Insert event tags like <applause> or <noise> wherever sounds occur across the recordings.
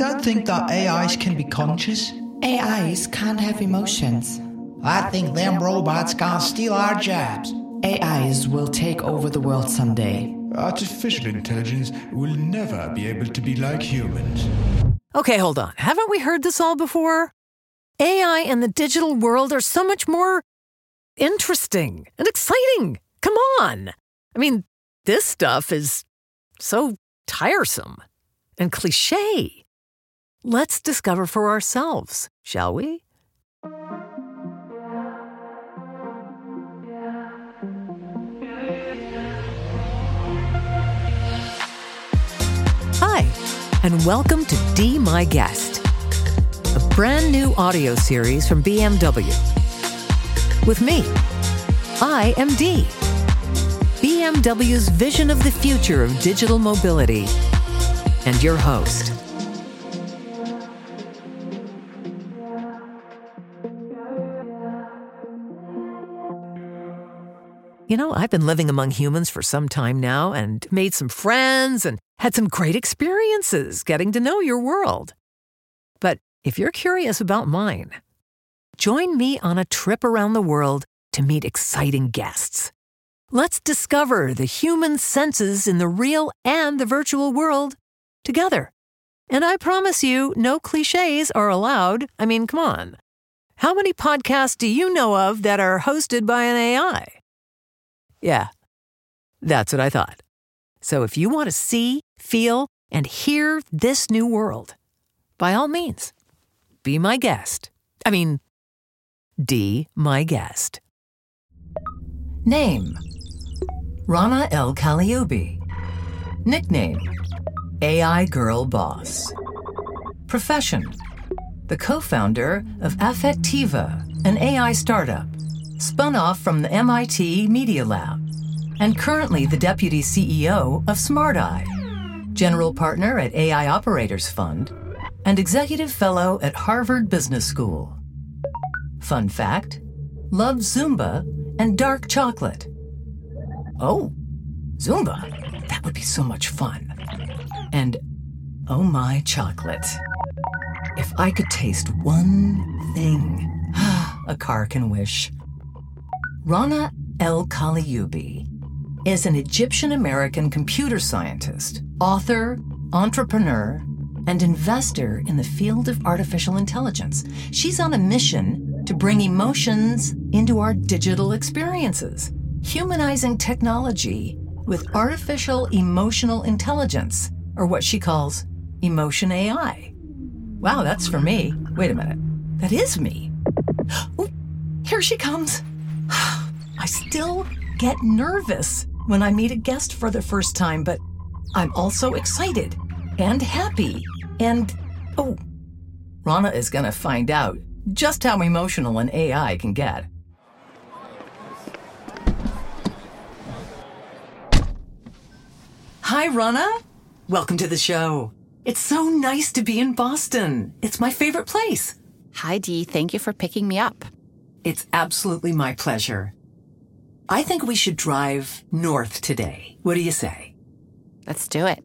don't think that AIs can be conscious. AIs can't have emotions. I think them robots gonna steal our jobs. AIs will take over the world someday. Artificial intelligence will never be able to be like humans. Okay, hold on. Haven't we heard this all before? AI and the digital world are so much more interesting and exciting. Come on. I mean, this stuff is so tiresome and cliche. Let's discover for ourselves, shall we? Hi, and welcome to Dee My Guest, a brand new audio series from BMW. With me, I am Dee. BMW's vision of the future of digital mobility, and your host. You know, I've been living among humans for some time now and made some friends and had some great experiences getting to know your world. But if you're curious about mine, join me on a trip around the world to meet exciting guests. Let's discover the human senses in the real and the virtual world together. And I promise you, no cliches are allowed. I mean, come on. How many podcasts do you know of that are hosted by an AI? Yeah, that's what I thought. So if you want to see, feel, and hear this new world, by all means, be my guest. I mean, Dee, my guest. Name Rana El Kaliouby. Nickname AI Girl Boss. Profession The co founder of Affectiva, an AI startup spun off from the MIT Media Lab, and currently the deputy CEO of Smart Eye, general partner at AI Operators Fund, and executive fellow at Harvard Business School. Fun fact loves Zumba and dark chocolate. Oh, Zumba? That would be so much fun. And oh my chocolate. If I could taste one thing, <gasps> a car can wish. Rana El Kaliouby is an Egyptian American computer scientist, author, entrepreneur, and investor in the field of artificial intelligence. She's on a mission to bring emotions into our digital experiences, humanizing technology with artificial emotional intelligence, or what she calls emotion AI. Wow, that's for me. Wait a minute. That is me. Here she comes. <sighs> I still get nervous when I meet a guest for the first time, but I'm also excited and happy. And oh, Rana is going to find out just how emotional an AI can get. Hi, Rana. Welcome to the show. It's so nice to be in Boston. It's my favorite place. Hi, Dee. Thank you for picking me up. It's absolutely my pleasure. I think we should drive north today. What do you say? Let's do it.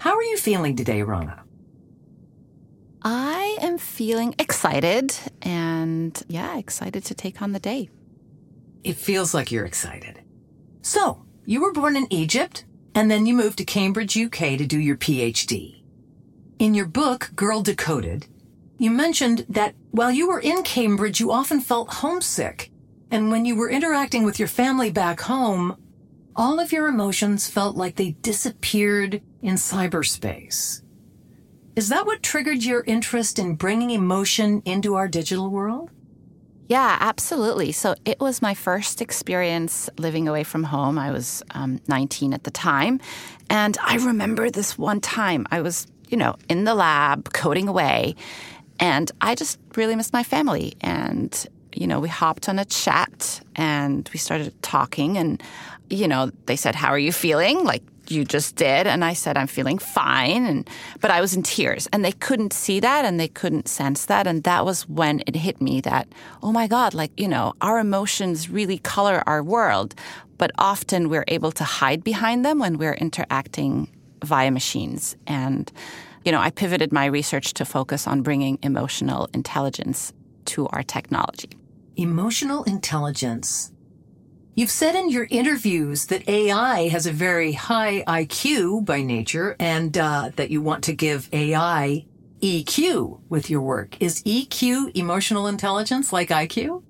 How are you feeling today, Rana? I am feeling excited and, yeah, excited to take on the day. It feels like you're excited. So, you were born in Egypt, and then you moved to Cambridge, UK to do your PhD. In your book, Girl Decoded, you mentioned that while you were in Cambridge, you often felt homesick. And when you were interacting with your family back home, all of your emotions felt like they disappeared in cyberspace. Is that what triggered your interest in bringing emotion into our digital world? Yeah, absolutely. So it was my first experience living away from home. I was um, 19 at the time. And I remember this one time I was, you know, in the lab coding away. And I just really missed my family. And, you know, we hopped on a chat and we started talking. And, you know, they said, How are you feeling? Like you just did. And I said, I'm feeling fine. And, but I was in tears. And they couldn't see that and they couldn't sense that. And that was when it hit me that, oh my God, like, you know, our emotions really color our world. But often we're able to hide behind them when we're interacting via machines. And, you know, I pivoted my research to focus on bringing emotional intelligence to our technology. Emotional intelligence. You've said in your interviews that AI has a very high IQ by nature and uh, that you want to give AI EQ with your work. Is EQ emotional intelligence like IQ?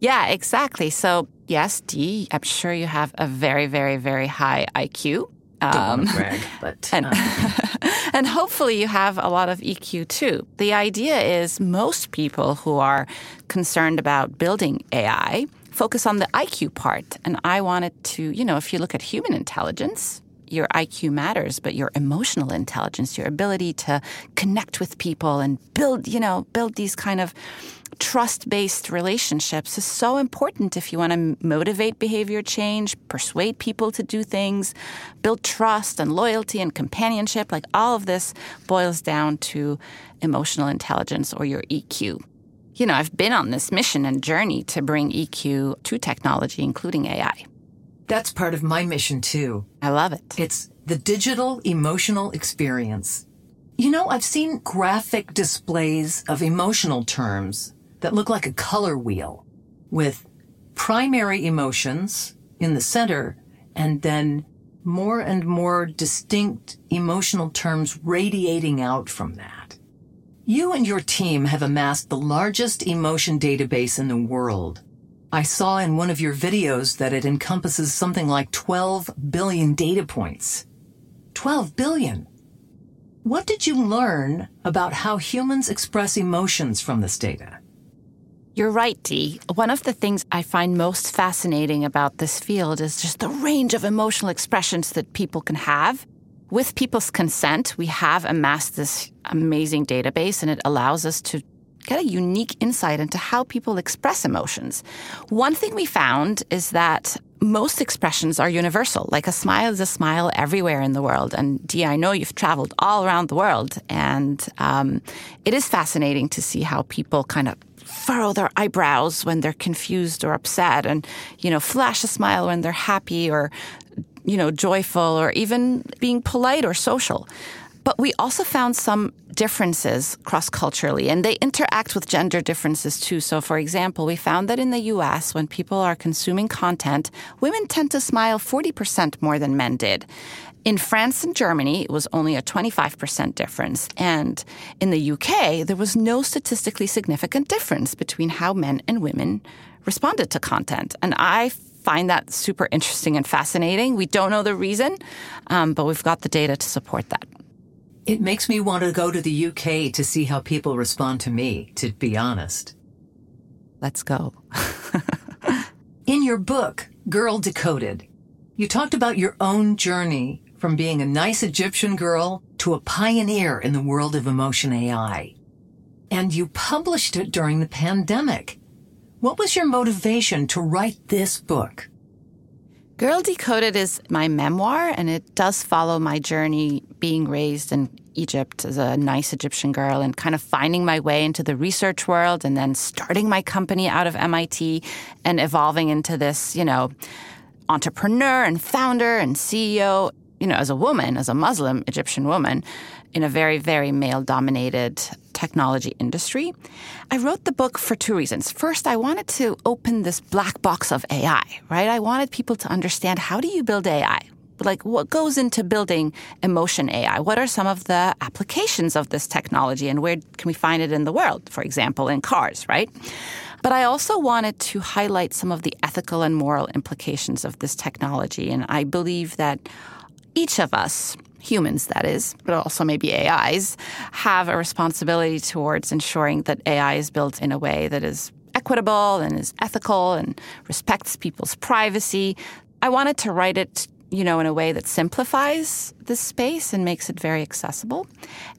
Yeah, exactly. So, yes, Dee, I'm sure you have a very, very, very high IQ. Um, brag, <laughs> but and, uh. <laughs> and hopefully you have a lot of EQ too. The idea is most people who are concerned about building AI focus on the IQ part, and I wanted to, you know, if you look at human intelligence, your IQ matters, but your emotional intelligence, your ability to connect with people and build, you know, build these kind of trust based relationships is so important if you want to motivate behavior change, persuade people to do things, build trust and loyalty and companionship. Like all of this boils down to emotional intelligence or your EQ. You know, I've been on this mission and journey to bring EQ to technology, including AI. That's part of my mission too. I love it. It's the digital emotional experience. You know, I've seen graphic displays of emotional terms that look like a color wheel with primary emotions in the center and then more and more distinct emotional terms radiating out from that. You and your team have amassed the largest emotion database in the world. I saw in one of your videos that it encompasses something like 12 billion data points. 12 billion. What did you learn about how humans express emotions from this data? You're right, Dee. One of the things I find most fascinating about this field is just the range of emotional expressions that people can have. With people's consent, we have amassed this amazing database, and it allows us to get a unique insight into how people express emotions. One thing we found is that most expressions are universal. Like a smile is a smile everywhere in the world. And Dee, I know you've traveled all around the world, and um, it is fascinating to see how people kind of furrow their eyebrows when they're confused or upset and, you know, flash a smile when they're happy or, you know, joyful or even being polite or social. But we also found some differences cross culturally, and they interact with gender differences too. So, for example, we found that in the US, when people are consuming content, women tend to smile 40% more than men did. In France and Germany, it was only a 25% difference. And in the UK, there was no statistically significant difference between how men and women responded to content. And I find that super interesting and fascinating. We don't know the reason, um, but we've got the data to support that. It makes me want to go to the UK to see how people respond to me, to be honest. Let's go. <laughs> In your book, Girl Decoded, you talked about your own journey from being a nice Egyptian girl to a pioneer in the world of emotion AI. And you published it during the pandemic. What was your motivation to write this book? Girl Decoded is my memoir, and it does follow my journey being raised in Egypt as a nice Egyptian girl and kind of finding my way into the research world and then starting my company out of MIT and evolving into this, you know, entrepreneur and founder and CEO you know, as a woman, as a Muslim Egyptian woman in a very, very male dominated technology industry, I wrote the book for two reasons. First, I wanted to open this black box of AI, right? I wanted people to understand how do you build AI? Like, what goes into building emotion AI? What are some of the applications of this technology and where can we find it in the world? For example, in cars, right? But I also wanted to highlight some of the ethical and moral implications of this technology. And I believe that each of us, humans that is, but also maybe AIs, have a responsibility towards ensuring that AI is built in a way that is equitable and is ethical and respects people's privacy. I wanted to write it you know, in a way that simplifies this space and makes it very accessible.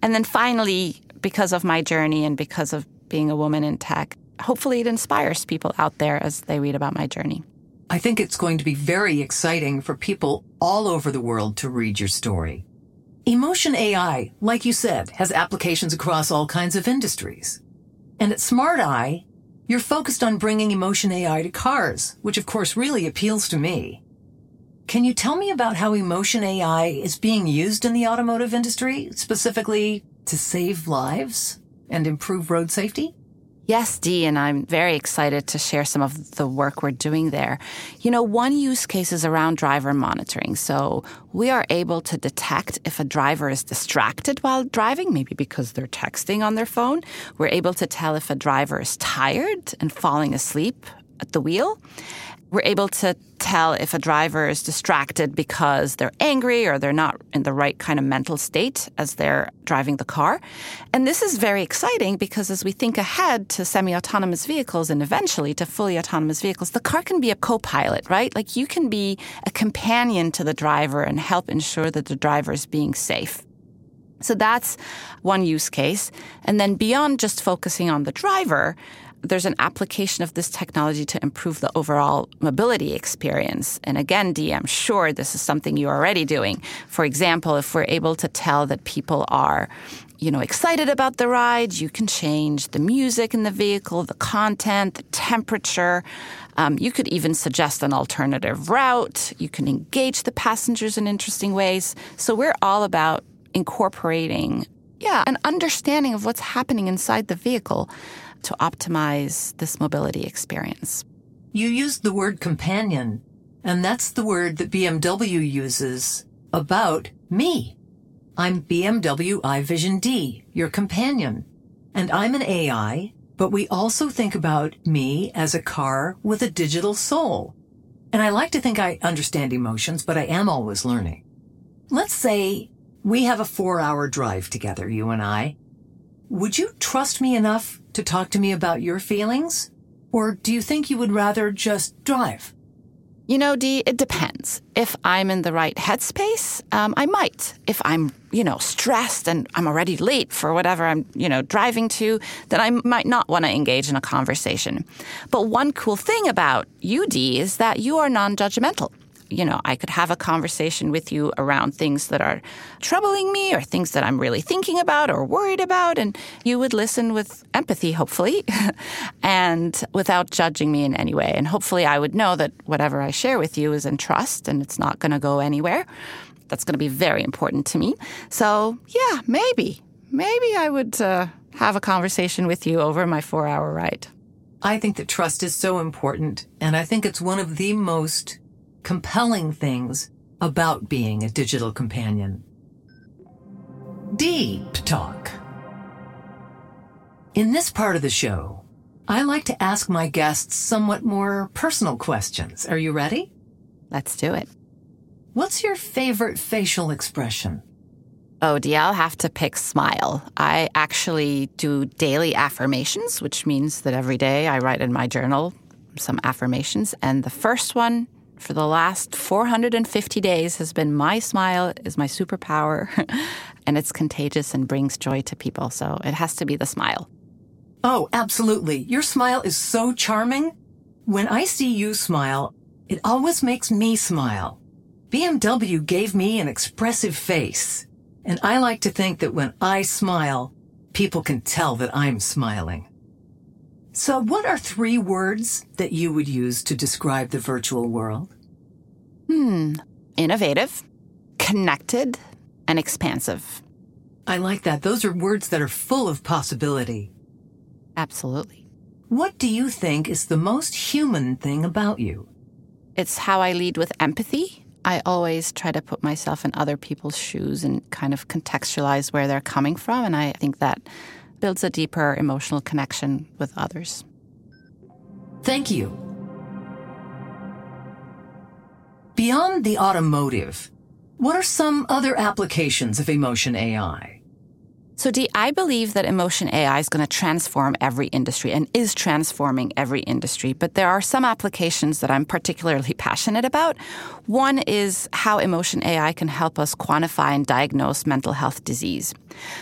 And then finally, because of my journey and because of being a woman in tech, hopefully it inspires people out there as they read about my journey. I think it's going to be very exciting for people all over the world to read your story. Emotion AI, like you said, has applications across all kinds of industries. And at Smart Eye, you're focused on bringing emotion AI to cars, which of course really appeals to me. Can you tell me about how emotion AI is being used in the automotive industry, specifically to save lives and improve road safety? Yes, Dee, and I'm very excited to share some of the work we're doing there. You know, one use case is around driver monitoring. So we are able to detect if a driver is distracted while driving, maybe because they're texting on their phone. We're able to tell if a driver is tired and falling asleep at the wheel we're able to tell if a driver is distracted because they're angry or they're not in the right kind of mental state as they're driving the car. And this is very exciting because as we think ahead to semi autonomous vehicles and eventually to fully autonomous vehicles, the car can be a co pilot, right? Like you can be a companion to the driver and help ensure that the driver is being safe. So that's one use case. And then beyond just focusing on the driver, there's an application of this technology to improve the overall mobility experience. And again, Dee, I'm sure this is something you're already doing. For example, if we're able to tell that people are you know, excited about the ride, you can change the music in the vehicle, the content, the temperature. Um, you could even suggest an alternative route. You can engage the passengers in interesting ways. So we're all about incorporating, yeah, an understanding of what's happening inside the vehicle to optimize this mobility experience. You used the word companion, and that's the word that BMW uses about me. I'm BMW i Vision Dee, your companion. And I'm an AI, but we also think about me as a car with a digital soul. And I like to think I understand emotions, but I am always learning. Let's say we have a four hour drive together, you and I. Would you trust me enough to talk to me about your feelings? Or do you think you would rather just drive? You know, Dee, it depends. If I'm in the right headspace, um, I might. If I'm, you know, stressed and I'm already late for whatever I'm, you know, driving to, then I might not want to engage in a conversation. But one cool thing about you, Dee, is that you are non judgmental you know, I could have a conversation with you around things that are troubling me or things that I'm really thinking about or worried about. And you would listen with empathy, hopefully, <laughs> and without judging me in any way. And hopefully, I would know that whatever I share with you is in trust and it's not going to go anywhere. That's going to be very important to me. So, yeah, maybe, maybe I would uh, have a conversation with you over my four hour ride. I think that trust is so important. And I think it's one of the most compelling things about being a digital companion. Deep Talk. In this part of the show, I like to ask my guests somewhat more personal questions. Are you ready? Let's do it. What's your favorite facial expression? Oh, Dee, I'll have to pick smile. I actually do daily affirmations, which means that every day I write in my journal some affirmations. And the first one for the last 450 days has been my smile is my superpower <laughs> and it's contagious and brings joy to people. So it has to be the smile. Oh, absolutely. Your smile is so charming. When I see you smile, it always makes me smile. BMW gave me an expressive face. And I like to think that when I smile, people can tell that I'm smiling. So, what are three words that you would use to describe the virtual world? Hmm. Innovative, connected, and expansive. I like that. Those are words that are full of possibility. Absolutely. What do you think is the most human thing about you? It's how I lead with empathy. I always try to put myself in other people's shoes and kind of contextualize where they're coming from. And I think that builds a deeper emotional connection with others. Thank you. Beyond the automotive, what are some other applications of emotion AI? So, Dee, I believe that emotion AI is going to transform every industry and is transforming every industry. But there are some applications that I'm particularly <laughs> passionate about. One is how emotion AI can help us quantify and diagnose mental health disease.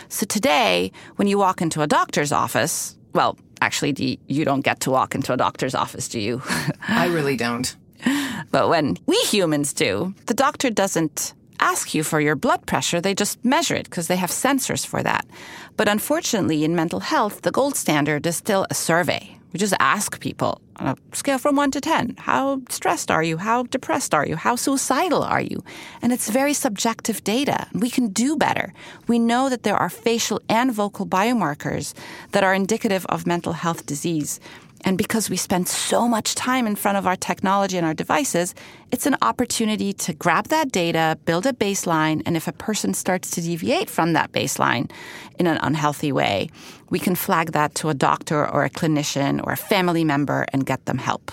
So, today, when you walk into a doctor's office, well, actually, Dee, you don't get to walk into a doctor's office, do you? <laughs> I really don't. But when we humans do, the doctor doesn't ask you for your blood pressure, they just measure it because they have sensors for that. But unfortunately, in mental health, the gold standard is still a survey We just ask people on a scale from one to 10 how stressed are you? How depressed are you? How suicidal are you? And it's very subjective data. We can do better. We know that there are facial and vocal biomarkers that are indicative of mental health disease. And because we spend so much time in front of our technology and our devices, it's an opportunity to grab that data, build a baseline, and if a person starts to deviate from that baseline in an unhealthy way, we can flag that to a doctor or a clinician or a family member and get them help.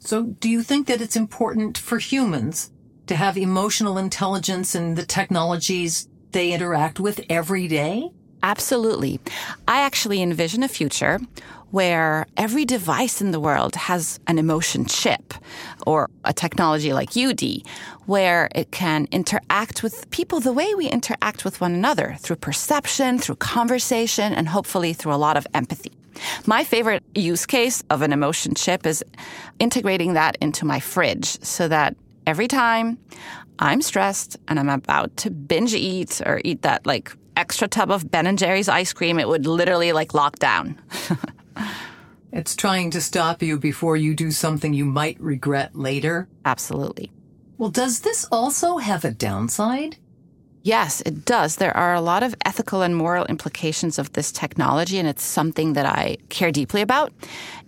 So, do you think that it's important for humans to have emotional intelligence in the technologies they interact with every day? Absolutely. I actually envision a future where every device in the world has an emotion chip or a technology like you, Dee, where it can interact with people the way we interact with one another through perception, through conversation, and hopefully through a lot of empathy. My favorite use case of an emotion chip is integrating that into my fridge so that every time I'm stressed and I'm about to binge eat or eat that like extra tub of Ben and Jerry's ice cream, it would literally like lock down. <laughs> It's trying to stop you before you do something you might regret later. Absolutely. Well, does this also have a downside? Yes, it does. There are a lot of ethical and moral implications of this technology, and it's something that I care deeply about.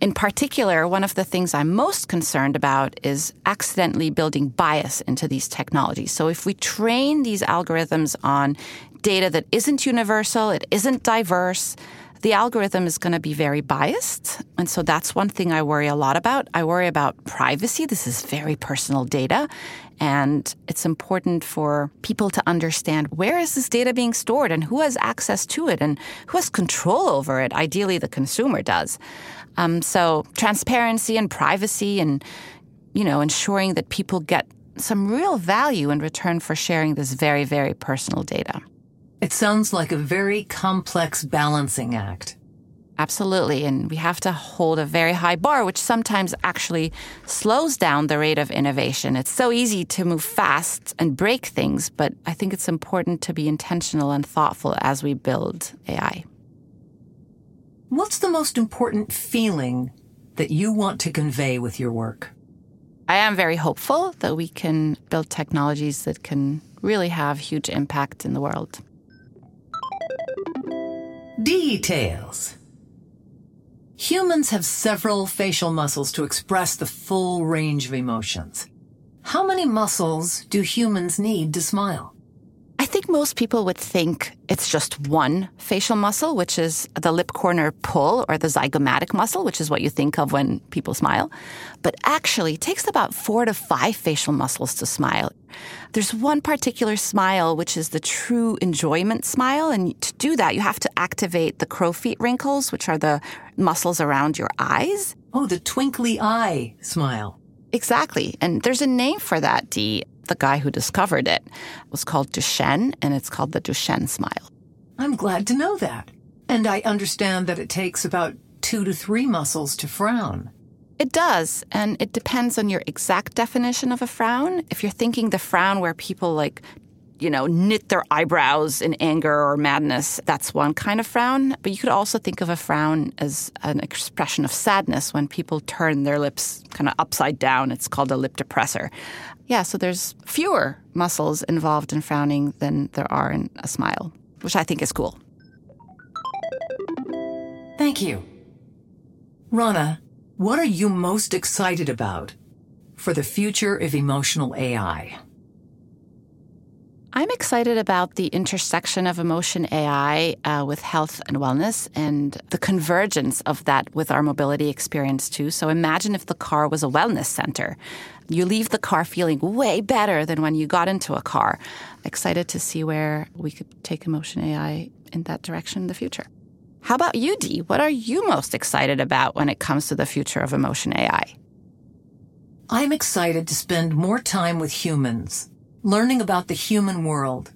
In particular, one of the things I'm most concerned about is accidentally building bias into these technologies. So, if we train these algorithms on data that isn't universal, it isn't diverse, the algorithm is going to be very biased. And so that's one thing I worry a lot about. I worry about privacy. This is very personal data. And it's important for people to understand where is this data being stored and who has access to it and who has control over it. Ideally, the consumer does. Um, so transparency and privacy and, you know, ensuring that people get some real value in return for sharing this very, very personal data. It sounds like a very complex balancing act. Absolutely. And we have to hold a very high bar, which sometimes actually slows down the rate of innovation. It's so easy to move fast and break things, but I think it's important to be intentional and thoughtful as we build AI. What's the most important feeling that you want to convey with your work? I am very hopeful that we can build technologies that can really have huge impact in the world. Details. Humans have several facial muscles to express the full range of emotions. How many muscles do humans need to smile? I think most people would think it's just one facial muscle, which is the lip corner pull or the zygomatic muscle, which is what you think of when people smile. But actually, it takes about four to five facial muscles to smile. There's one particular smile, which is the true enjoyment smile. And to do that, you have to activate the crow feet wrinkles, which are the muscles around your eyes. Oh, the twinkly eye smile. Exactly. And there's a name for that, Dee. The guy who discovered it was called Duchenne, and it's called the Duchenne smile. I'm glad to know that. And I understand that it takes about two to three muscles to frown. It does, and it depends on your exact definition of a frown. If you're thinking the frown where people like, you know, knit their eyebrows in anger or madness, that's one kind of frown. But you could also think of a frown as an expression of sadness when people turn their lips kind of upside down. It's called a lip depressor. Yeah, so there's fewer muscles involved in frowning than there are in a smile, which I think is cool. Thank you. Rana, what are you most excited about for the future of emotional AI? I'm excited about the intersection of emotion AI uh, with health and wellness and the convergence of that with our mobility experience too. So imagine if the car was a wellness center. You leave the car feeling way better than when you got into a car. Excited to see where we could take emotion AI in that direction in the future. How about you, Dee? What are you most excited about when it comes to the future of emotion AI? I'm excited to spend more time with humans, learning about the human world,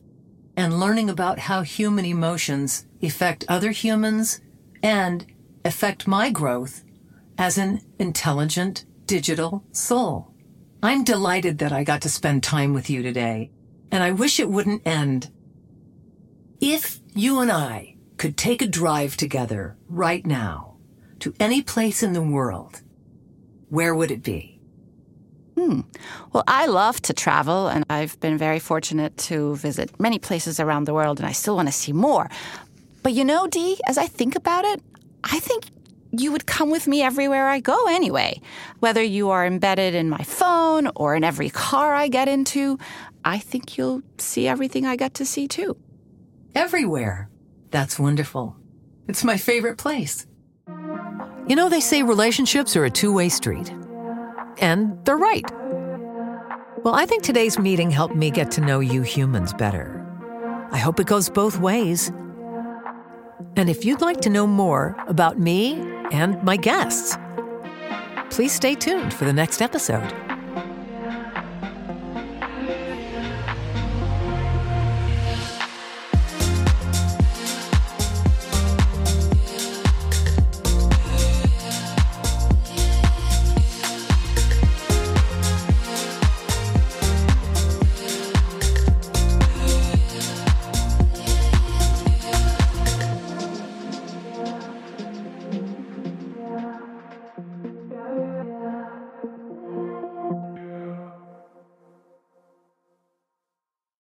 and learning about how human emotions affect other humans and affect my growth as an intelligent digital soul. I'm delighted that I got to spend time with you today, and I wish it wouldn't end. If you and I could take a drive together right now to any place in the world, where would it be? Hmm. Well, I love to travel, and I've been very fortunate to visit many places around the world, and I still want to see more. But you know, Dee, as I think about it, I think you would come with me everywhere I go anyway. Whether you are embedded in my phone or in every car I get into, I think you'll see everything I get to see too. Everywhere. That's wonderful. It's my favorite place. You know, they say relationships are a two way street. And they're right. Well, I think today's meeting helped me get to know you humans better. I hope it goes both ways. And if you'd like to know more about me and my guests, please stay tuned for the next episode.